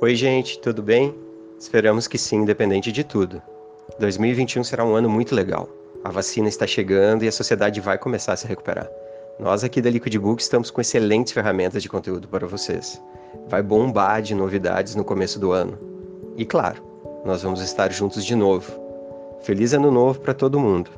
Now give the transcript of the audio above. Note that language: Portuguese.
Oi, gente, tudo bem? Esperamos que sim, independente de tudo. 2021 será um ano muito legal. A vacina está chegando e a sociedade vai começar a se recuperar. Nós aqui da Liquid Book estamos com excelentes ferramentas de conteúdo para vocês. Vai bombar de novidades no começo do ano. E claro, nós vamos estar juntos de novo. Feliz ano novo para todo mundo!